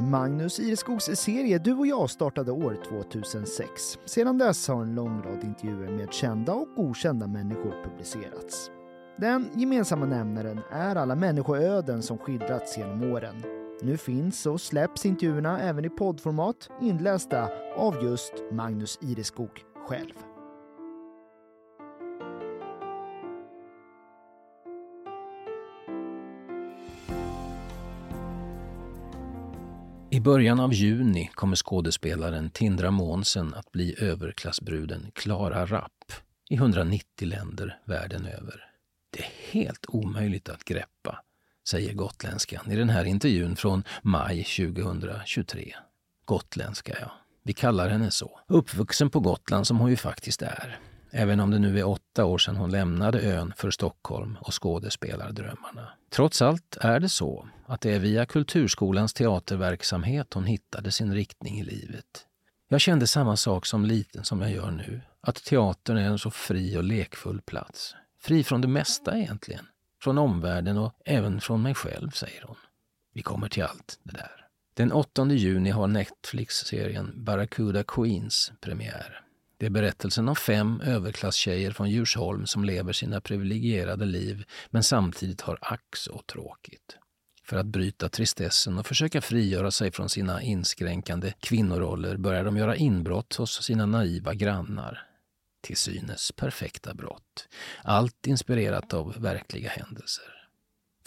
Magnus Ireskogs serie Du och jag startade år 2006. Sedan dess har en lång rad intervjuer med kända och okända människor publicerats. Den gemensamma nämnaren är alla människoöden som skildrats genom åren. Nu finns och släpps intervjuerna även i poddformat inlästa av just Magnus Ireskog själv. I början av juni kommer skådespelaren Tindra Månsen att bli överklassbruden Klara Rapp i 190 länder världen över. Det är helt omöjligt att greppa, säger gotländskan i den här intervjun från maj 2023. Gotländska, ja. Vi kallar henne så. Uppvuxen på Gotland som hon ju faktiskt är. Även om det nu är åtta år sedan hon lämnade ön för Stockholm och skådespelardrömmarna. Trots allt är det så att det är via Kulturskolans teaterverksamhet hon hittade sin riktning i livet. Jag kände samma sak som liten som jag gör nu, att teatern är en så fri och lekfull plats. Fri från det mesta egentligen. Från omvärlden och även från mig själv, säger hon. Vi kommer till allt det där. Den 8 juni har Netflix-serien Barracuda Queens premiär. Det är berättelsen om fem överklasstjejer från Djursholm som lever sina privilegierade liv men samtidigt har ack så tråkigt. För att bryta tristessen och försöka frigöra sig från sina inskränkande kvinnoroller börjar de göra inbrott hos sina naiva grannar. Till synes perfekta brott. Allt inspirerat av verkliga händelser.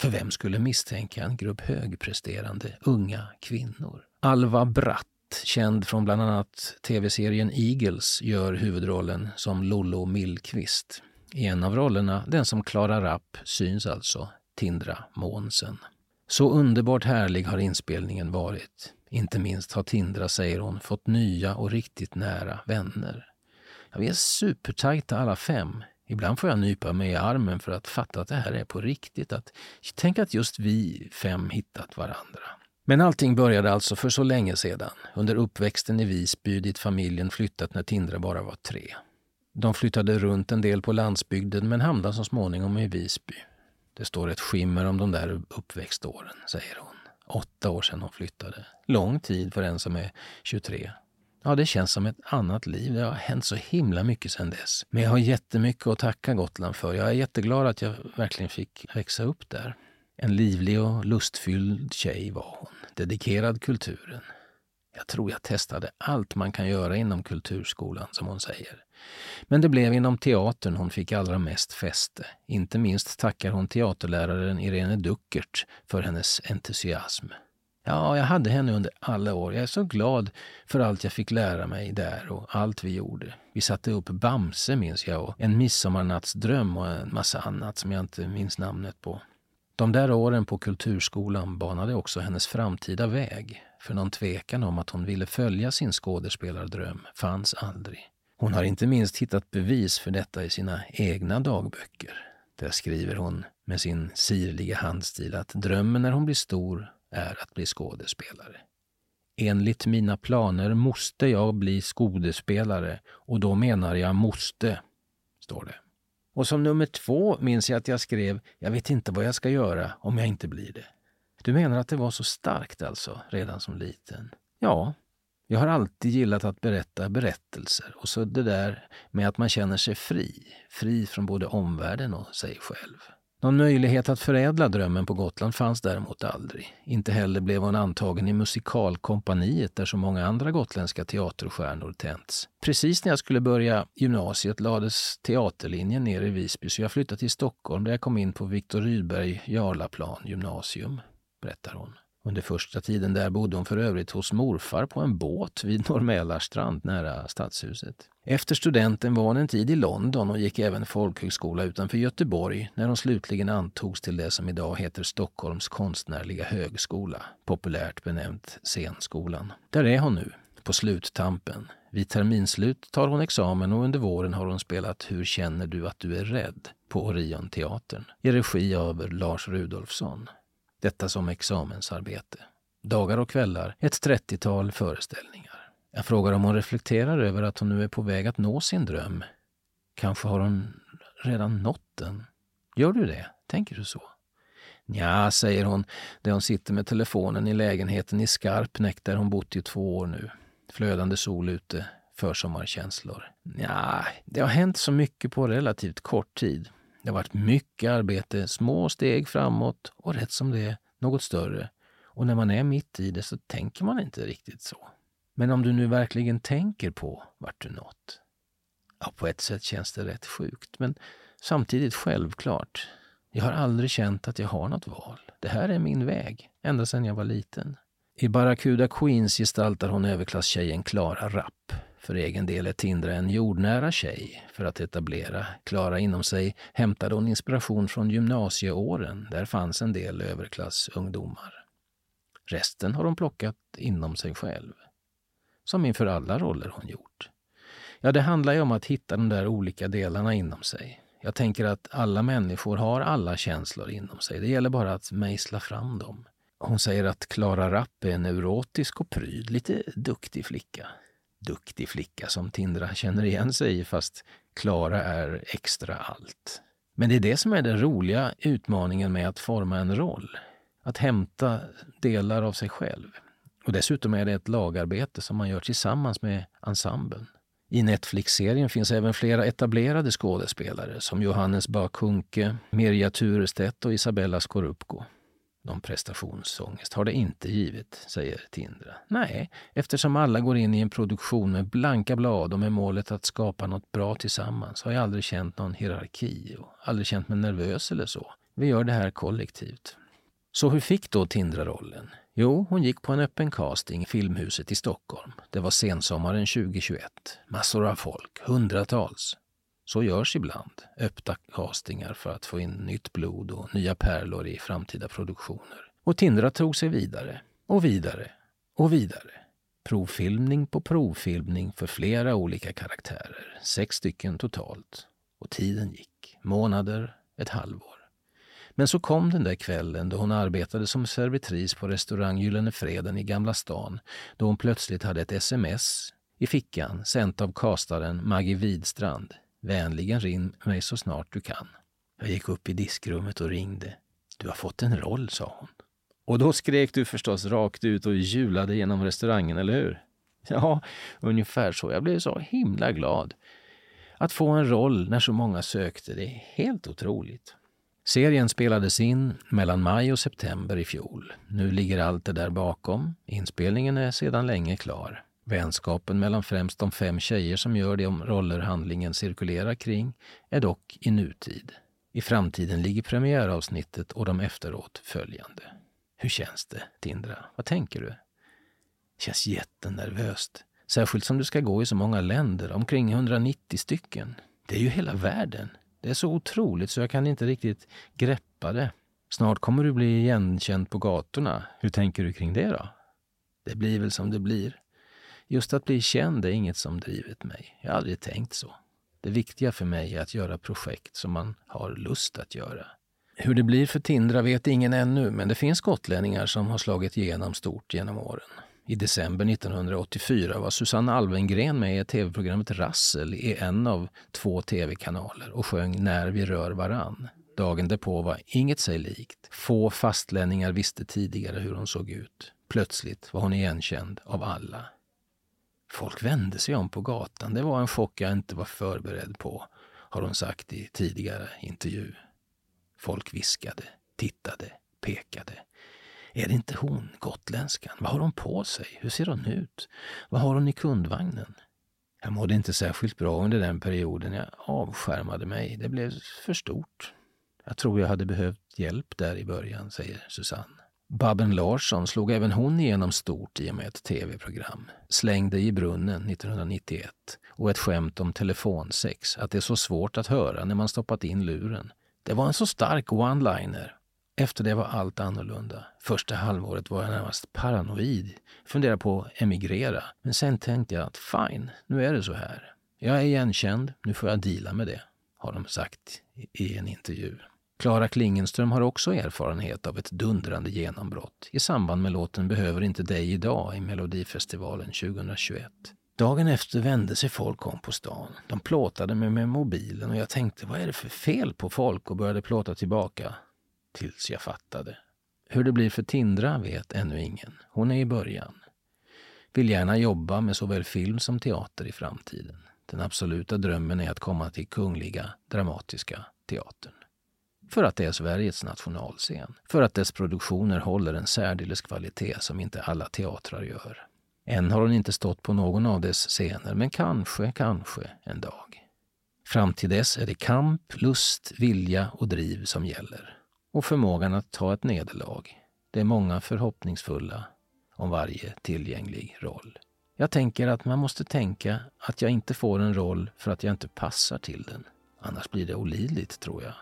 För vem skulle misstänka en grupp högpresterande unga kvinnor? Alva Bratt känd från bland annat tv-serien Eagles, gör huvudrollen som Lollo Millqvist. I en av rollerna, den som Klara Rapp, syns alltså Tindra Månsen. Så underbart härlig har inspelningen varit. Inte minst har Tindra, säger hon, fått nya och riktigt nära vänner. Ja, vi är supertajta alla fem. Ibland får jag nypa mig i armen för att fatta att det här är på riktigt. Att, tänk att just vi fem hittat varandra. Men allting började alltså för så länge sedan, under uppväxten i Visby dit familjen flyttat när Tindra bara var tre. De flyttade runt en del på landsbygden men hamnade så småningom i Visby. Det står ett skimmer om de där uppväxtåren, säger hon. Åtta år sedan hon flyttade. Lång tid för en som är 23. Ja, det känns som ett annat liv. Det har hänt så himla mycket sedan dess. Men jag har jättemycket att tacka Gotland för. Jag är jätteglad att jag verkligen fick växa upp där. En livlig och lustfylld tjej var hon, dedikerad kulturen. Jag tror jag testade allt man kan göra inom kulturskolan, som hon säger. Men det blev inom teatern hon fick allra mest fäste. Inte minst tackar hon teaterläraren Irene Duckert för hennes entusiasm. Ja, jag hade henne under alla år. Jag är så glad för allt jag fick lära mig där och allt vi gjorde. Vi satte upp Bamse, minns jag, och En midsommarnattsdröm och en massa annat som jag inte minns namnet på. De där åren på kulturskolan banade också hennes framtida väg. För någon tvekan om att hon ville följa sin skådespelardröm fanns aldrig. Hon har inte minst hittat bevis för detta i sina egna dagböcker. Där skriver hon med sin sirliga handstil att drömmen när hon blir stor är att bli skådespelare. Enligt mina planer måste jag bli skådespelare och då menar jag måste, står det. Och som nummer två minns jag att jag skrev “Jag vet inte vad jag ska göra om jag inte blir det”. Du menar att det var så starkt alltså, redan som liten? Ja, jag har alltid gillat att berätta berättelser och så det där med att man känner sig fri. Fri från både omvärlden och sig själv. Någon möjlighet att förädla drömmen på Gotland fanns däremot aldrig. Inte heller blev hon antagen i musikalkompaniet där så många andra gotländska teaterstjärnor tänts. Precis när jag skulle börja gymnasiet lades teaterlinjen ner i Visby så jag flyttade till Stockholm där jag kom in på Viktor Rydberg Jarlaplan gymnasium, berättar hon. Under första tiden där bodde hon för övrigt hos morfar på en båt vid Norr nära Stadshuset. Efter studenten var hon en tid i London och gick även folkhögskola utanför Göteborg när hon slutligen antogs till det som idag heter Stockholms konstnärliga högskola, populärt benämnt Scenskolan. Där är hon nu, på sluttampen. Vid terminslut tar hon examen och under våren har hon spelat Hur känner du att du är rädd? på Orionteatern i regi av Lars Rudolfsson. Detta som examensarbete. Dagar och kvällar, ett trettiotal föreställningar. Jag frågar om hon reflekterar över att hon nu är på väg att nå sin dröm. Kanske har hon redan nått den? Gör du det? Tänker du så? Ja, säger hon, där hon sitter med telefonen i lägenheten i Skarpnäck där hon bott i två år nu. Flödande sol ute, försommarkänslor. Ja, det har hänt så mycket på relativt kort tid. Det har varit mycket arbete, små steg framåt och rätt som det är något större. Och när man är mitt i det så tänker man inte riktigt så. Men om du nu verkligen tänker på vart du nått. Ja, på ett sätt känns det rätt sjukt, men samtidigt självklart. Jag har aldrig känt att jag har något val. Det här är min väg, ända sedan jag var liten. I Barracuda Queens gestaltar hon överklasstjejen Klara Rapp. För egen del är Tindra en jordnära tjej. För att etablera Klara inom sig hämtade hon inspiration från gymnasieåren. Där fanns en del överklassungdomar. Resten har hon plockat inom sig själv. Som inför alla roller hon gjort. Ja, det handlar ju om att hitta de där olika delarna inom sig. Jag tänker att alla människor har alla känslor inom sig. Det gäller bara att mejsla fram dem. Hon säger att Klara Rapp är neurotisk och pryd, lite duktig flicka. Duktig flicka som Tindra känner igen sig i, fast Klara är extra allt. Men det är det som är den roliga utmaningen med att forma en roll. Att hämta delar av sig själv. Och dessutom är det ett lagarbete som man gör tillsammans med ensemblen. I Netflix-serien finns även flera etablerade skådespelare som Johannes Bakunke, Mirja Turestedt och Isabella Scorupco. Någon prestationsångest har det inte givit, säger Tindra. Nej, eftersom alla går in i en produktion med blanka blad och med målet att skapa något bra tillsammans har jag aldrig känt någon hierarki och aldrig känt mig nervös eller så. Vi gör det här kollektivt. Så hur fick då Tindra rollen? Jo, hon gick på en öppen casting i Filmhuset i Stockholm. Det var sensommaren 2021. Massor av folk, hundratals. Så görs ibland, öppna castingar för att få in nytt blod och nya pärlor i framtida produktioner. Och Tindra tog sig vidare, och vidare, och vidare. Provfilmning på provfilmning för flera olika karaktärer, sex stycken totalt. Och tiden gick, månader, ett halvår. Men så kom den där kvällen då hon arbetade som servitris på restaurang Gyllene Freden i Gamla stan, då hon plötsligt hade ett sms i fickan sänt av kastaren Maggie Widstrand. Vänligen ring mig så snart du kan. Jag gick upp i diskrummet och ringde. Du har fått en roll, sa hon. Och då skrek du förstås rakt ut och julade genom restaurangen, eller hur? Ja, ungefär så. Jag blev så himla glad. Att få en roll när så många sökte, det är helt otroligt. Serien spelades in mellan maj och september i fjol. Nu ligger allt det där bakom. Inspelningen är sedan länge klar. Vänskapen mellan främst de fem tjejer som gör de roller handlingen cirkulerar kring är dock i nutid. I framtiden ligger premiäravsnittet och de efteråt följande. Hur känns det, Tindra? Vad tänker du? Det känns jättenervöst. Särskilt som du ska gå i så många länder, omkring 190 stycken. Det är ju hela världen. Det är så otroligt så jag kan inte riktigt greppa det. Snart kommer du bli igenkänd på gatorna. Hur tänker du kring det då? Det blir väl som det blir. Just att bli känd är inget som drivit mig. Jag har aldrig tänkt så. Det viktiga för mig är att göra projekt som man har lust att göra. Hur det blir för Tindra vet ingen ännu, men det finns gotlänningar som har slagit igenom stort genom åren. I december 1984 var Susanne Alvengren med i tv-programmet Rassel i en av två tv-kanaler och sjöng När vi rör varann. Dagen därpå var inget sig likt. Få fastlänningar visste tidigare hur hon såg ut. Plötsligt var hon igenkänd av alla. Folk vände sig om på gatan. Det var en chock jag inte var förberedd på, har hon sagt i tidigare intervju. Folk viskade, tittade, pekade. Är det inte hon, gotländskan? Vad har hon på sig? Hur ser hon ut? Vad har hon i kundvagnen? Jag mådde inte särskilt bra under den perioden. Jag avskärmade mig. Det blev för stort. Jag tror jag hade behövt hjälp där i början, säger Susanne. Babben Larsson slog även hon igenom stort i och med ett tv-program. Slängde i brunnen 1991 och ett skämt om telefonsex, att det är så svårt att höra när man stoppat in luren. Det var en så stark one-liner efter det var allt annorlunda. Första halvåret var jag närmast paranoid. Funderade på att emigrera. Men sen tänkte jag att fine, nu är det så här. Jag är igenkänd, nu får jag deala med det, har de sagt i en intervju. Klara Klingenström har också erfarenhet av ett dundrande genombrott i samband med låten Behöver inte dig idag i Melodifestivalen 2021. Dagen efter vände sig folk om på stan. De plåtade mig med mobilen och jag tänkte, vad är det för fel på folk? och började plåta tillbaka. tills jag fattade. Hur det blir för Tindra vet ännu ingen. Hon är i början. Vill gärna jobba med såväl film som teater i framtiden. Den absoluta drömmen är att komma till Kungliga Dramatiska Teatern. För att det är Sveriges nationalscen. För att dess produktioner håller en särdeles kvalitet som inte alla teatrar gör. Än har hon inte stått på någon av dess scener, men kanske, kanske en dag. Fram till dess är det kamp, lust, vilja och driv som gäller. Och förmågan att ta ett nederlag. Det är många förhoppningsfulla om varje tillgänglig roll. Jag tänker att man måste tänka att jag inte får en roll för att jag inte passar till den. Annars blir det olidligt, tror jag.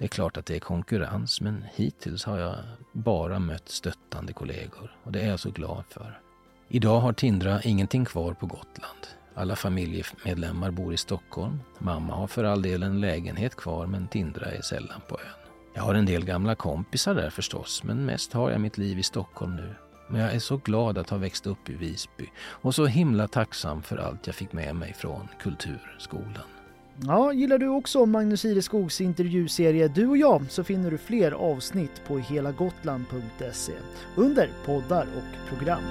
Det är klart att det är konkurrens, men hittills har jag bara mött stöttande kollegor och det är jag så glad för. Idag har Tindra ingenting kvar på Gotland. Alla familjemedlemmar bor i Stockholm. Mamma har för all del en lägenhet kvar, men Tindra är sällan på ön. Jag har en del gamla kompisar där förstås, men mest har jag mitt liv i Stockholm nu. Men jag är så glad att ha växt upp i Visby och så himla tacksam för allt jag fick med mig från Kulturskolan. Ja, gillar du också Magnus Ireskogs intervjuserie Du och jag så finner du fler avsnitt på helagotland.se under poddar och program.